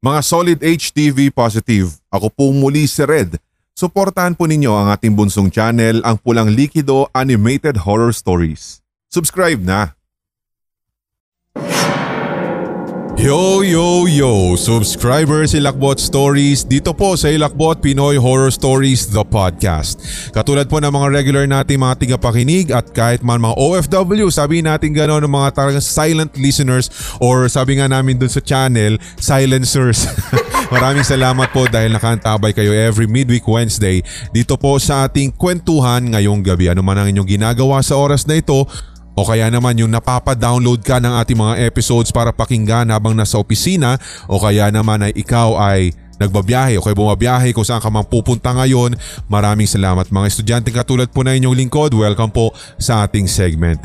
Mga solid HTV positive, ako po muli si Red. Suportahan po ninyo ang ating bunsong channel, ang Pulang Likido Animated Horror Stories. Subscribe na! Yo, yo, yo! Subscribers Ilakbot Stories dito po sa Ilakbot Pinoy Horror Stories The Podcast. Katulad po ng mga regular nating mga tigapakinig at kahit man mga OFW, sabi natin gano'n ng mga talagang silent listeners or sabi nga namin dun sa channel, silencers. Maraming salamat po dahil nakantabay kayo every midweek Wednesday dito po sa ating kwentuhan ngayong gabi. Ano man ang inyong ginagawa sa oras na ito, o kaya naman yung napapa-download ka ng ating mga episodes para pakinggan habang nasa opisina o kaya naman ay ikaw ay nagbabiyahe o kaya bumabiyahe kung saan ka man pupunta ngayon. Maraming salamat mga estudyante katulad po na inyong lingkod. Welcome po sa ating segment.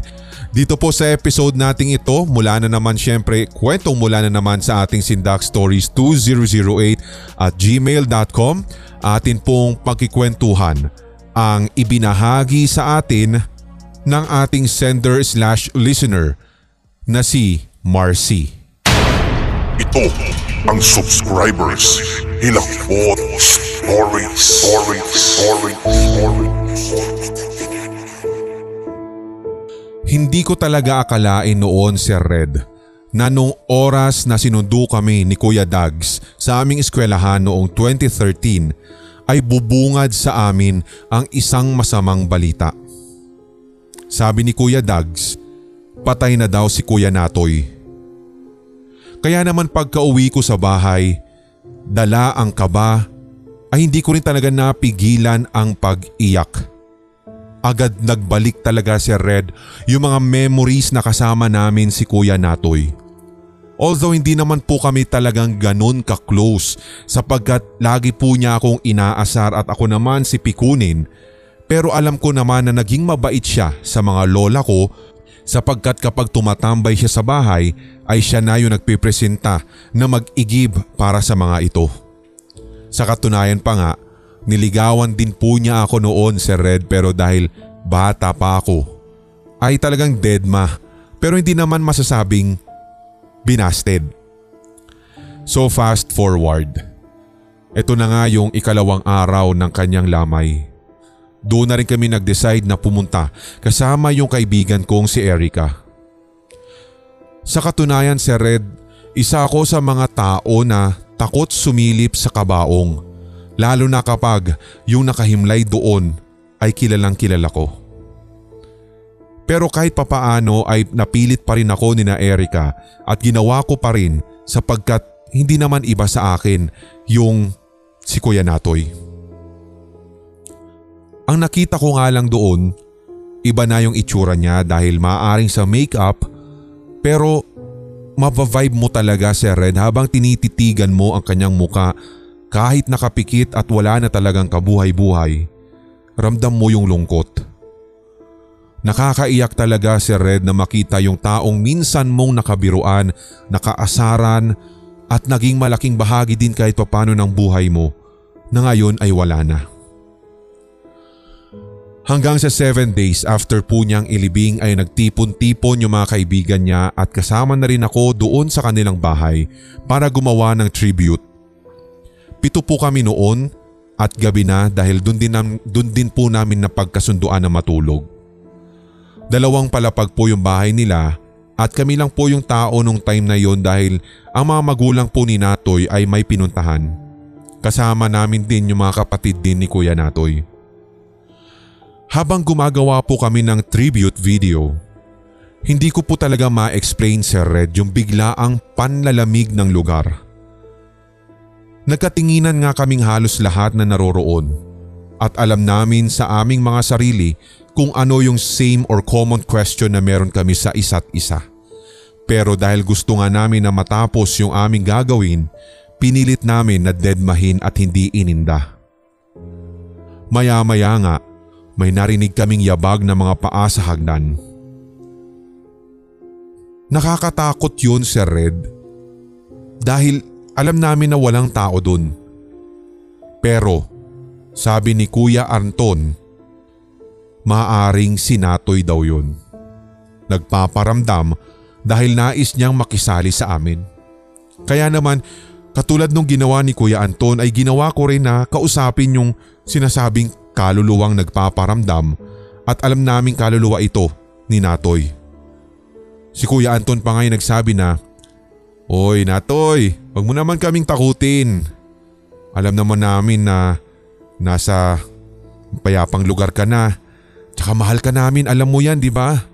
Dito po sa episode nating ito, mula na naman syempre, kwentong mula na naman sa ating Sindak Stories 2008 at gmail.com, atin pong pagkikwentuhan ang ibinahagi sa atin ng ating sender slash listener na si Marcy. Ito ang subscribers Hilakbot Stories Stories Stories Stories Hindi ko talaga akalain noon Sir Red na nung oras na sinundo kami ni Kuya Dags sa aming eskwelahan noong 2013 ay bubungad sa amin ang isang masamang balita. Sabi ni Kuya Dags, patay na daw si Kuya Natoy. Kaya naman pagka uwi ko sa bahay, dala ang kaba ay hindi ko rin talaga napigilan ang pag-iyak. Agad nagbalik talaga si Red yung mga memories na kasama namin si Kuya Natoy. Although hindi naman po kami talagang ganun ka-close sapagkat lagi po niya akong inaasar at ako naman si Pikunin pero alam ko naman na naging mabait siya sa mga lola ko sapagkat kapag tumatambay siya sa bahay ay siya na yung nagpipresenta na mag-igib para sa mga ito. Sa katunayan pa nga, niligawan din po niya ako noon Sir Red pero dahil bata pa ako ay talagang dead ma pero hindi naman masasabing binasted. So fast forward. Ito na nga yung ikalawang araw ng kanyang lamay. Doon na rin kami nag-decide na pumunta kasama yung kaibigan kong si Erica. Sa katunayan si Red, isa ako sa mga tao na takot sumilip sa kabaong. Lalo na kapag yung nakahimlay doon ay kilalang kilala ko. Pero kahit papaano ay napilit pa rin ako ni na Erica at ginawa ko pa rin sapagkat hindi naman iba sa akin yung si Kuya Natoy. Ang nakita ko nga lang doon, iba na yung itsura niya dahil maaring sa makeup pero mabavibe mo talaga si Red habang tinititigan mo ang kanyang muka kahit nakapikit at wala na talagang kabuhay-buhay. Ramdam mo yung lungkot. Nakakaiyak talaga si Red na makita yung taong minsan mong nakabiruan, nakaasaran at naging malaking bahagi din kahit papano ng buhay mo na ngayon ay wala na. Hanggang sa 7 days after po niyang ilibing ay nagtipon-tipon yung mga kaibigan niya at kasama na rin ako doon sa kanilang bahay para gumawa ng tribute. Pito po kami noon at gabi na dahil doon din, dun din po namin napagkasunduan na matulog. Dalawang palapag po yung bahay nila at kami lang po yung tao nung time na yon dahil ang mga magulang po ni Natoy ay may pinuntahan. Kasama namin din yung mga kapatid din ni Kuya Natoy. Habang gumagawa po kami ng tribute video, hindi ko po talaga ma-explain Sir Red yung bigla ang panlalamig ng lugar. Nagkatinginan nga kaming halos lahat na naroroon at alam namin sa aming mga sarili kung ano yung same or common question na meron kami sa isa't isa. Pero dahil gusto nga namin na matapos yung aming gagawin, pinilit namin na deadmahin at hindi ininda. Maya-maya nga may narinig kaming yabag na mga paa sa hagdan. Nakakatakot yun Sir Red dahil alam namin na walang tao dun. Pero sabi ni Kuya Anton, maaring sinatoy daw yun. Nagpaparamdam dahil nais niyang makisali sa amin. Kaya naman Katulad nung ginawa ni Kuya Anton ay ginawa ko rin na kausapin yung sinasabing kaluluwang nagpaparamdam at alam naming kaluluwa ito ni Natoy. Si Kuya Anton pa nga'y nagsabi na, Oy Natoy, wag mo naman kaming takutin. Alam naman namin na nasa payapang lugar ka na. Tsaka mahal ka namin, alam mo yan di ba?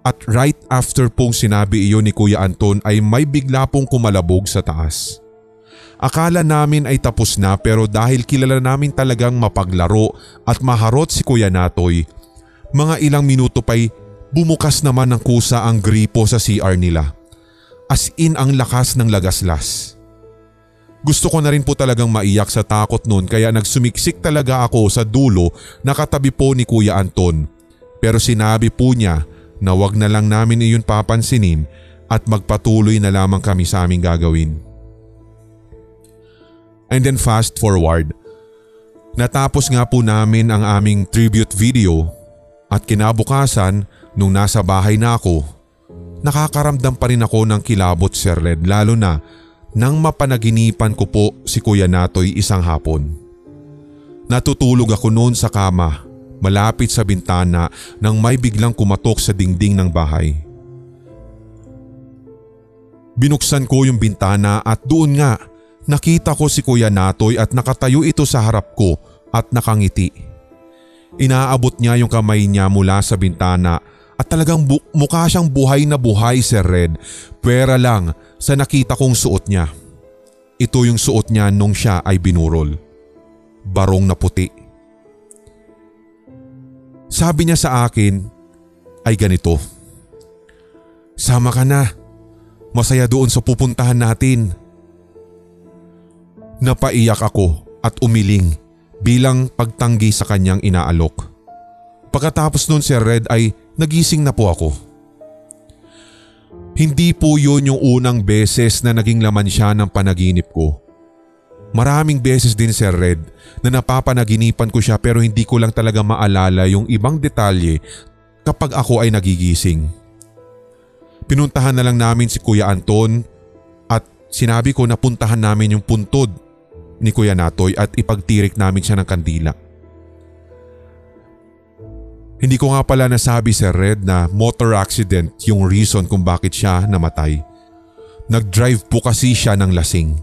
At right after pong sinabi iyon ni Kuya Anton ay may bigla pong kumalabog sa taas. Akala namin ay tapos na pero dahil kilala namin talagang mapaglaro at maharot si Kuya Natoy, mga ilang minuto pa'y bumukas naman ng kusa ang gripo sa CR nila. As in ang lakas ng lagaslas. Gusto ko na rin po talagang maiyak sa takot noon kaya nagsumiksik talaga ako sa dulo na katabi po ni Kuya Anton. Pero sinabi po niya na wag na lang namin iyon papansinin at magpatuloy na lamang kami sa aming gagawin. And then fast forward. Natapos nga po namin ang aming tribute video at kinabukasan nung nasa bahay na ako, nakakaramdam pa rin ako ng kilabot Sir Red lalo na nang mapanaginipan ko po si Kuya Natoy isang hapon. Natutulog ako noon sa kama malapit sa bintana nang may biglang kumatok sa dingding ng bahay. Binuksan ko yung bintana at doon nga nakita ko si Kuya Natoy at nakatayo ito sa harap ko at nakangiti. Inaabot niya yung kamay niya mula sa bintana at talagang bu- mukha siyang buhay na buhay Sir Red. Pwera lang sa nakita kong suot niya. Ito yung suot niya nung siya ay binurol. Barong na puti. Sabi niya sa akin ay ganito. Sama ka na. Masaya doon sa pupuntahan natin. Napaiyak ako at umiling bilang pagtanggi sa kanyang inaalok. Pagkatapos noon si Red ay nagising na po ako. Hindi po yun yung unang beses na naging laman siya ng panaginip ko. Maraming beses din Sir Red na napapanaginipan ko siya pero hindi ko lang talaga maalala yung ibang detalye kapag ako ay nagigising. Pinuntahan na lang namin si Kuya Anton at sinabi ko na puntahan namin yung puntod ni Kuya Natoy at ipagtirik namin siya ng kandila. Hindi ko nga pala nasabi Sir Red na motor accident yung reason kung bakit siya namatay. Nag-drive po kasi siya ng lasing.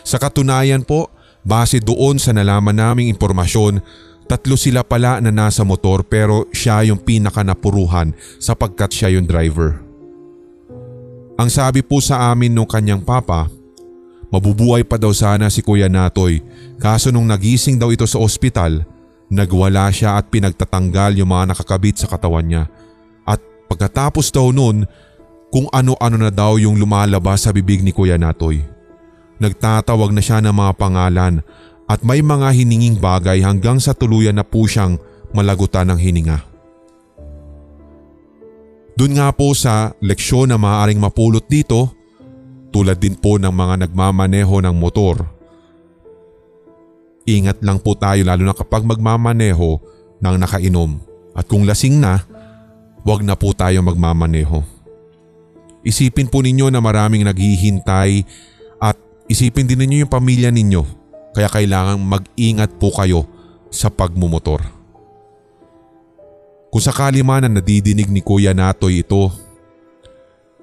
Sa katunayan po, base doon sa nalaman naming impormasyon, tatlo sila pala na nasa motor pero siya yung pinakanapuruhan sapagkat siya yung driver. Ang sabi po sa amin nung kanyang papa, mabubuhay pa daw sana si Kuya Natoy kaso nung nagising daw ito sa ospital, nagwala siya at pinagtatanggal yung mga nakakabit sa katawan niya. At pagkatapos daw nun, kung ano-ano na daw yung lumalabas sa bibig ni Kuya Natoy. Nagtatawag na siya ng mga pangalan at may mga hininging bagay hanggang sa tuluyan na po siyang malagutan ng hininga. Doon nga po sa leksyon na maaaring mapulot dito, tulad din po ng mga nagmamaneho ng motor. Ingat lang po tayo lalo na kapag magmamaneho ng nakainom at kung lasing na, wag na po tayo magmamaneho. Isipin po ninyo na maraming naghihintay at isipin din ninyo yung pamilya ninyo kaya kailangan mag-ingat po kayo sa pagmumotor. Kung sakali man na nadidinig ni Kuya Natoy ito,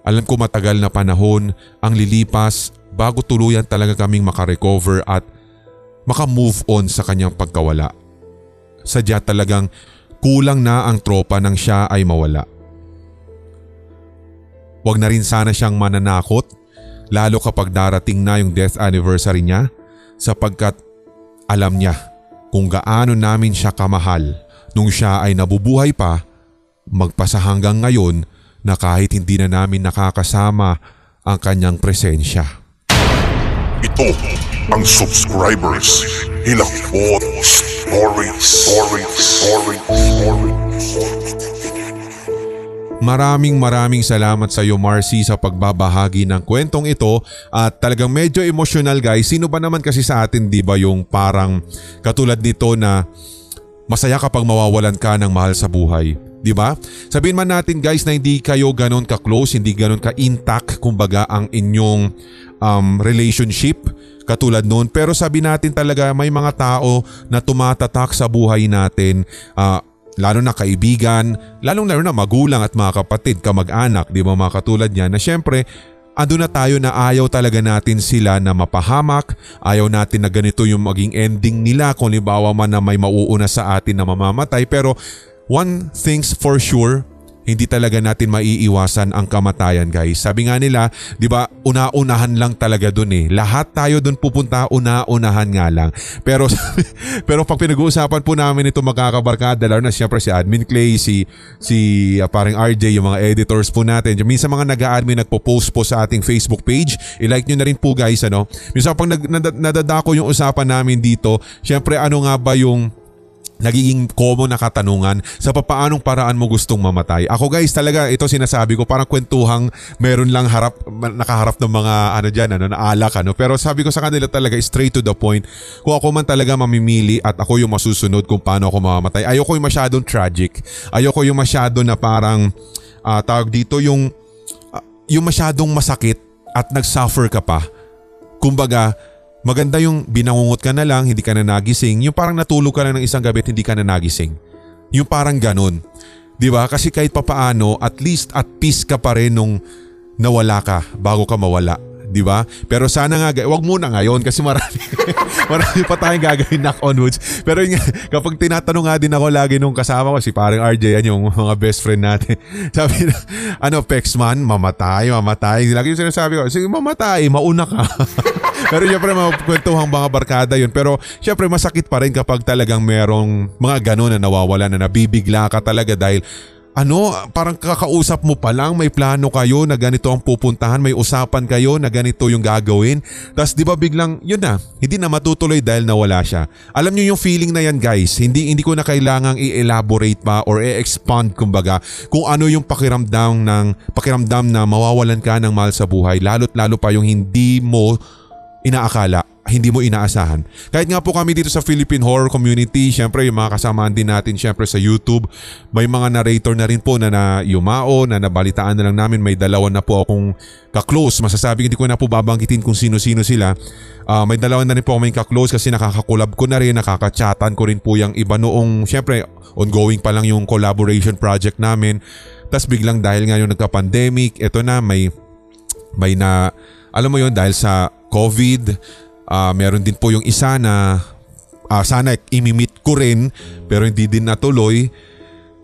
alam ko matagal na panahon ang lilipas bago tuluyan talaga kaming makarecover at makamove on sa kanyang pagkawala. Sadya talagang kulang na ang tropa nang siya ay mawala. Huwag na rin sana siyang mananakot lalo kapag darating na yung death anniversary niya sapagkat alam niya kung gaano namin siya kamahal nung siya ay nabubuhay pa magpasa hanggang ngayon na kahit hindi na namin nakakasama ang kanyang presensya. Ito ang subscribers Hilakbot Stories Stories Stories Stories Maraming maraming salamat sa iyo Marcy sa pagbabahagi ng kwentong ito at talagang medyo emotional guys. Sino ba naman kasi sa atin 'di ba yung parang katulad nito na masaya kapag mawawalan ka ng mahal sa buhay. 'Di ba? Sabihin man natin guys na hindi kayo ganon ka-close, hindi ganon ka-intact kumbaga ang inyong um, relationship katulad noon. Pero sabi natin talaga may mga tao na tumatatak sa buhay natin. Uh, lalo na kaibigan, lalong lalo na magulang at mga kapatid, kamag-anak, di ba mga katulad niya na syempre ando na tayo na ayaw talaga natin sila na mapahamak, ayaw natin na ganito yung maging ending nila kung libawa man na may mauuna sa atin na mamamatay pero one things for sure, hindi talaga natin maiiwasan ang kamatayan guys. Sabi nga nila, 'di ba, una-unahan lang talaga doon eh. Lahat tayo doon pupunta, una-unahan nga lang. Pero pero pag pinag-uusapan po namin ito magkakabarkada, lalo na siyempre si Admin Clay, si si uh, paring RJ, yung mga editors po natin. Minsan mga nag-admin nagpo-post po sa ating Facebook page. I-like niyo na rin po guys ano. Minsan pag nadadako yung usapan namin dito, siyempre ano nga ba yung nagiging common na katanungan sa papaanong paraan mo gustong mamatay. Ako guys talaga ito sinasabi ko parang kwentuhang meron lang harap nakaharap ng mga ano diyan ano naalak ano pero sabi ko sa kanila talaga straight to the point. Kung ako man talaga mamimili at ako yung masusunod kung paano ako mamamatay. Ayoko yung masyadong tragic. Ayoko yung masyado na parang uh, tawag dito yung uh, yung masyadong masakit at nagsuffer ka pa. Kumbaga Maganda yung binangungot ka na lang, hindi ka na nagising. Yung parang natulog ka lang ng isang gabi at hindi ka na nagising. Yung parang ganun. Ba? Kasi kahit papaano, at least at peace ka pa rin nung nawala ka bago ka mawala di ba? Pero sana nga, wag muna ngayon kasi marami, marami pa tayong gagawin knock on woods. Pero yun, kapag tinatanong nga din ako lagi nung kasama ko, si parang RJ, yan yung mga best friend natin. Sabi na, ano, Pexman, mamatay, mamatay. Lagi yung sinasabi ko, sige, mamatay, mauna ka. Pero syempre mga kwentuhang mga barkada yun. Pero syempre masakit pa rin kapag talagang merong mga gano'n na nawawala na nabibigla ka talaga dahil ano, parang kakausap mo pa lang, may plano kayo na ganito ang pupuntahan, may usapan kayo na ganito yung gagawin. Tapos di ba biglang, yun na, hindi na matutuloy dahil nawala siya. Alam niyo yung feeling na yan guys, hindi, hindi ko na kailangang i-elaborate pa or i-expand kumbaga kung ano yung pakiramdam ng, pakiramdam na mawawalan ka ng mahal sa buhay. Lalo't lalo pa yung hindi mo inaakala hindi mo inaasahan. Kahit nga po kami dito sa Philippine Horror Community, syempre yung mga kasamaan din natin syempre sa YouTube, may mga narrator na rin po na, na yumao, na nabalitaan na lang namin, may dalawa na po akong ka-close. Masasabi hindi ko na po babanggitin kung sino-sino sila. Uh, may dalawa na rin po akong ka-close kasi nakakakulab ko na rin, nakakachatan ko rin po yung iba noong syempre ongoing pa lang yung collaboration project namin. Tapos biglang dahil nga yung nagka-pandemic, eto na may may na alam mo yon dahil sa COVID, Uh, meron din po yung isa na uh, sana imimit ko rin pero hindi din natuloy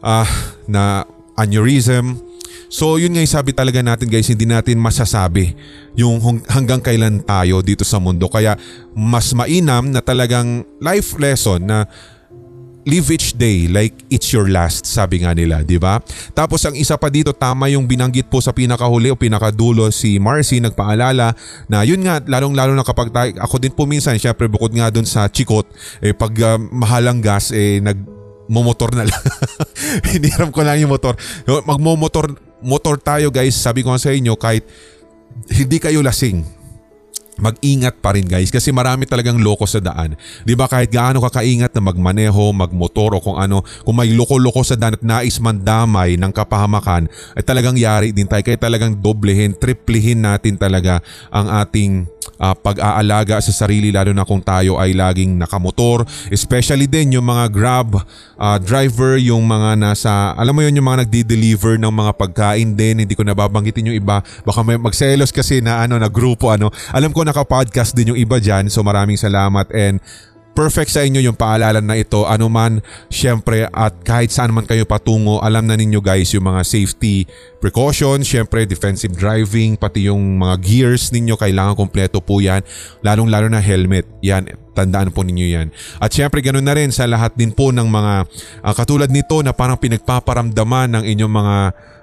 uh, na aneurysm. So yun nga yung sabi talaga natin guys, hindi natin masasabi yung hanggang kailan tayo dito sa mundo. Kaya mas mainam na talagang life lesson na live each day like it's your last, sabi nga nila, di ba? Tapos ang isa pa dito, tama yung binanggit po sa pinakahuli o pinakadulo si Marcy, nagpaalala na yun nga, lalong-lalo na kapag tayo, ako din po minsan, syempre bukod nga dun sa chikot, eh pag uh, mahalang gas, eh nag momotor na lang. Hiniram ko lang yung motor. Magmomotor motor tayo guys, sabi ko sa inyo kahit hindi kayo lasing mag-ingat pa rin guys kasi marami talagang loko sa daan. 'Di ba kahit gaano ka kaingat na magmaneho, magmotor o kung ano, kung may loko-loko sa daan at nais man damay ng kapahamakan, ay talagang yari din tayo. Kaya talagang doblehin, triplihin natin talaga ang ating uh, pag-aalaga sa sarili lalo na kung tayo ay laging nakamotor. Especially din yung mga grab uh, driver, yung mga nasa, alam mo yun yung mga nagdi-deliver ng mga pagkain din. Hindi ko nababanggitin yung iba. Baka may magselos kasi na ano na grupo ano. Alam ko naka-podcast din yung iba dyan. So maraming salamat and perfect sa inyo yung paalala na ito. Ano man, syempre at kahit saan man kayo patungo, alam na ninyo guys yung mga safety precautions, syempre defensive driving, pati yung mga gears ninyo, kailangan kompleto po yan. Lalong lalo na helmet, yan, tandaan po ninyo yan. At syempre ganun na rin sa lahat din po ng mga uh, katulad nito na parang pinagpaparamdaman ng inyong mga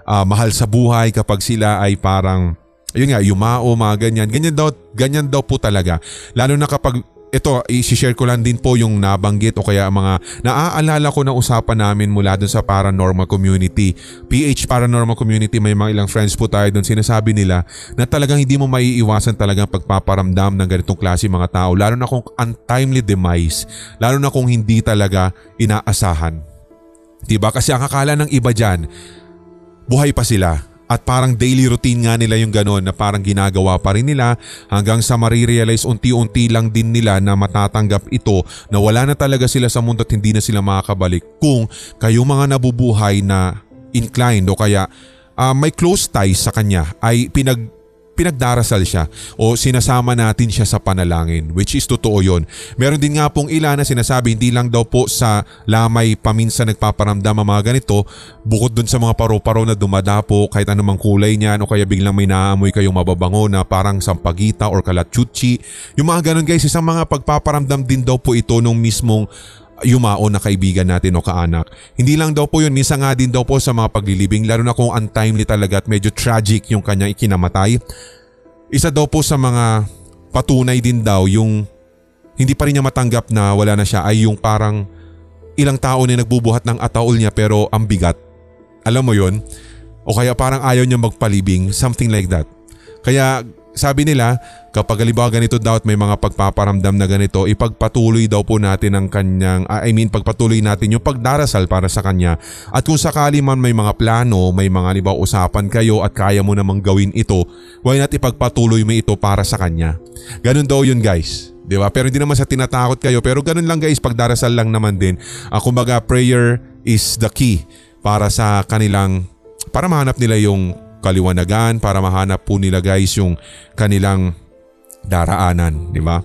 uh, mahal sa buhay kapag sila ay parang yun nga, yumao, mga ganyan. Ganyan daw, ganyan daw po talaga. Lalo na kapag ito, i-share ko lang din po yung nabanggit o kaya mga naaalala ko na usapan namin mula dun sa paranormal community. PH paranormal community, may mga ilang friends po tayo dun. Sinasabi nila na talagang hindi mo maiiwasan talagang pagpaparamdam ng ganitong klase mga tao. Lalo na kung untimely demise. Lalo na kung hindi talaga inaasahan. Diba? Kasi ang akala ng iba dyan, buhay pa sila At parang daily routine nga nila yung ganon na parang ginagawa pa rin nila hanggang sa marirealize unti-unti lang din nila na matatanggap ito na wala na talaga sila sa mundo at hindi na sila makakabalik kung kayo mga nabubuhay na inclined o kaya uh, may close ties sa kanya ay pinag pinagdarasal siya o sinasama natin siya sa panalangin which is totoo yon. Meron din nga pong ilan na sinasabi hindi lang daw po sa lamay paminsan nagpaparamdam ang mga ganito bukod dun sa mga paro-paro na dumadapo kahit anumang kulay niyan o kaya biglang may naamoy kayong mababango na parang sampagita or kalatsuchi. Yung mga ganun guys isang mga pagpaparamdam din daw po ito nung mismong yumao na kaibigan natin o kaanak. Hindi lang daw po yun, minsan nga din daw po sa mga paglilibing lalo na kung untimely talaga at medyo tragic yung kanyang ikinamatay. Isa daw po sa mga patunay din daw yung hindi pa rin niya matanggap na wala na siya ay yung parang ilang tao na nagbubuhat ng ataol niya pero ang bigat. Alam mo yon O kaya parang ayaw niya magpalibing, something like that. Kaya sabi nila, kapag halimbawa ganito daw at may mga pagpaparamdam na ganito, ipagpatuloy daw po natin ang kanyang, ah, I mean pagpatuloy natin yung pagdarasal para sa kanya. At kung sakali man may mga plano, may mga halimbawa usapan kayo at kaya mo namang gawin ito, why not ipagpatuloy mo ito para sa kanya. Ganun daw yun guys. Di ba? Pero hindi naman sa tinatakot kayo. Pero ganun lang guys, pagdarasal lang naman din. Uh, kumbaga prayer is the key para sa kanilang, para mahanap nila yung kaliwanagan para mahanap po nila guys yung kanilang daraanan, di ba?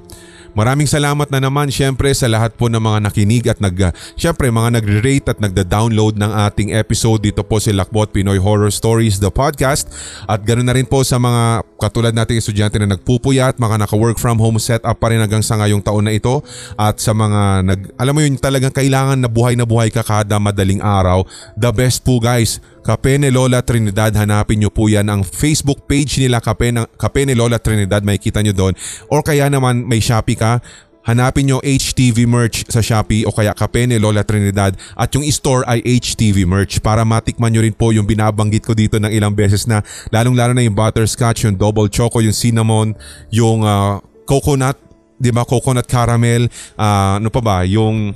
Maraming salamat na naman syempre sa lahat po ng mga nakinig at nag syempre mga nagre-rate at nagda-download ng ating episode. Dito po si Lakbot Pinoy Horror Stories the podcast. At ganoon na rin po sa mga katulad nating estudyante na nagpupuyat, mga naka-work from home setup pa rin hanggang sa ngayong taon na ito. At sa mga nag alam mo yun talagang kailangan na buhay na buhay ka kada madaling araw. The best po guys. Kape ni Lola Trinidad, hanapin nyo po yan. Ang Facebook page nila Kape, Kape ni Lola Trinidad, makikita nyo doon. Or kaya naman may Shopee ka, hanapin nyo HTV merch sa Shopee o kaya Kape ni Lola Trinidad at yung store ay HTV merch para matikman nyo rin po yung binabanggit ko dito ng ilang beses na lalong lalo na yung butterscotch, yung double choco, yung cinnamon, yung uh, coconut, di ba? Coconut caramel, uh, ano pa ba, yung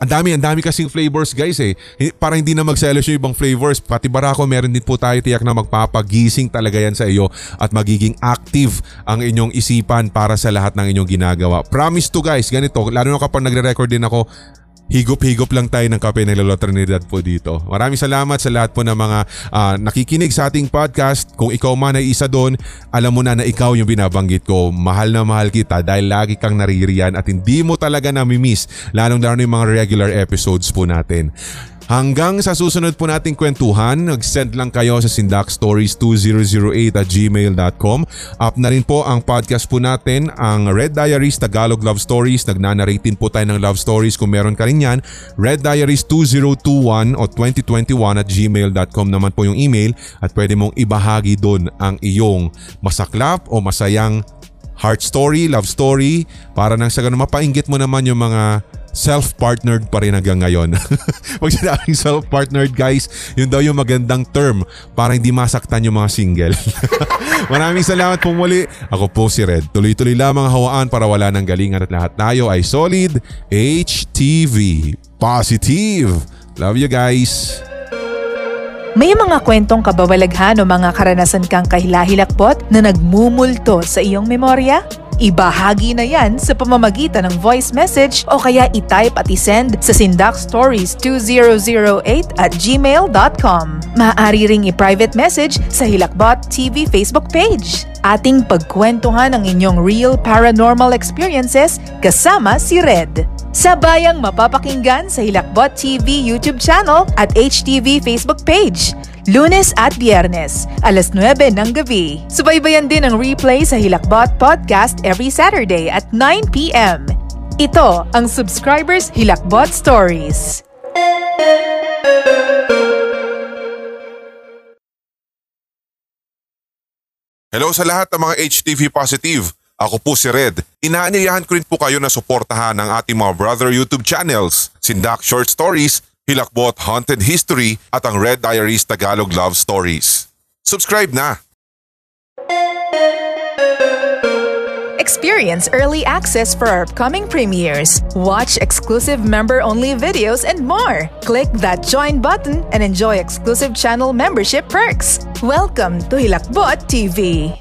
ang dami, ang dami kasing flavors guys eh. Para hindi na magselos yung ibang flavors. Pati barako meron din po tayo tiyak na magpapagising talaga yan sa iyo at magiging active ang inyong isipan para sa lahat ng inyong ginagawa. Promise to guys, ganito. Lalo na kapag nagre-record din ako, higop-higop lang tayo ng kape ng Lolo Trinidad po dito. Maraming salamat sa lahat po ng mga uh, nakikinig sa ating podcast. Kung ikaw man ay isa doon, alam mo na na ikaw yung binabanggit ko. Mahal na mahal kita dahil lagi kang naririyan at hindi mo talaga nami-miss lalong lalo yung mga regular episodes po natin. Hanggang sa susunod po nating kwentuhan, mag-send lang kayo sa sindakstories2008 at gmail.com. Up na rin po ang podcast po natin, ang Red Diaries Tagalog Love Stories. Nagnanarate din po tayo ng love stories kung meron ka rin yan. Red Diaries 2021 o 2021 at gmail.com naman po yung email at pwede mong ibahagi doon ang iyong masaklap o masayang heart story, love story para nang sa ganun mapainggit mo naman yung mga self-partnered pa rin hanggang ngayon. Pag sinabing self-partnered guys, yun daw yung magandang term para hindi masaktan yung mga single. Maraming salamat po muli. Ako po si Red. Tuloy-tuloy lamang hawaan para wala ng galingan at lahat tayo ay solid HTV. Positive. Love you guys. May mga kwentong kabawalaghan o mga karanasan kang kahilahilakpot na nagmumulto sa iyong memorya? Ibahagi na yan sa pamamagitan ng voice message o kaya i-type at i-send sa sindakstories2008 at gmail.com. Maaari ring i-private message sa Hilakbot TV Facebook page. Ating pagkwentuhan ang inyong real paranormal experiences kasama si Red. Sabayang mapapakinggan sa Hilakbot TV YouTube channel at HTV Facebook page. Lunes at Biyernes, alas 9 ng gabi. Subaybayan din ang replay sa Hilakbot Podcast every Saturday at 9pm. Ito ang Subscribers Hilakbot Stories. Hello sa lahat ng mga HTV Positive. Ako po si Red. Inaanyayahan ko rin po kayo na suportahan ang ating mga brother YouTube channels, Sindak Short Stories Hilakbot Haunted History at ang Red Diaries Tagalog Love Stories. Subscribe na! Experience early access for our upcoming premieres. Watch exclusive member-only videos and more. Click that join button and enjoy exclusive channel membership perks. Welcome to Hilakbot TV.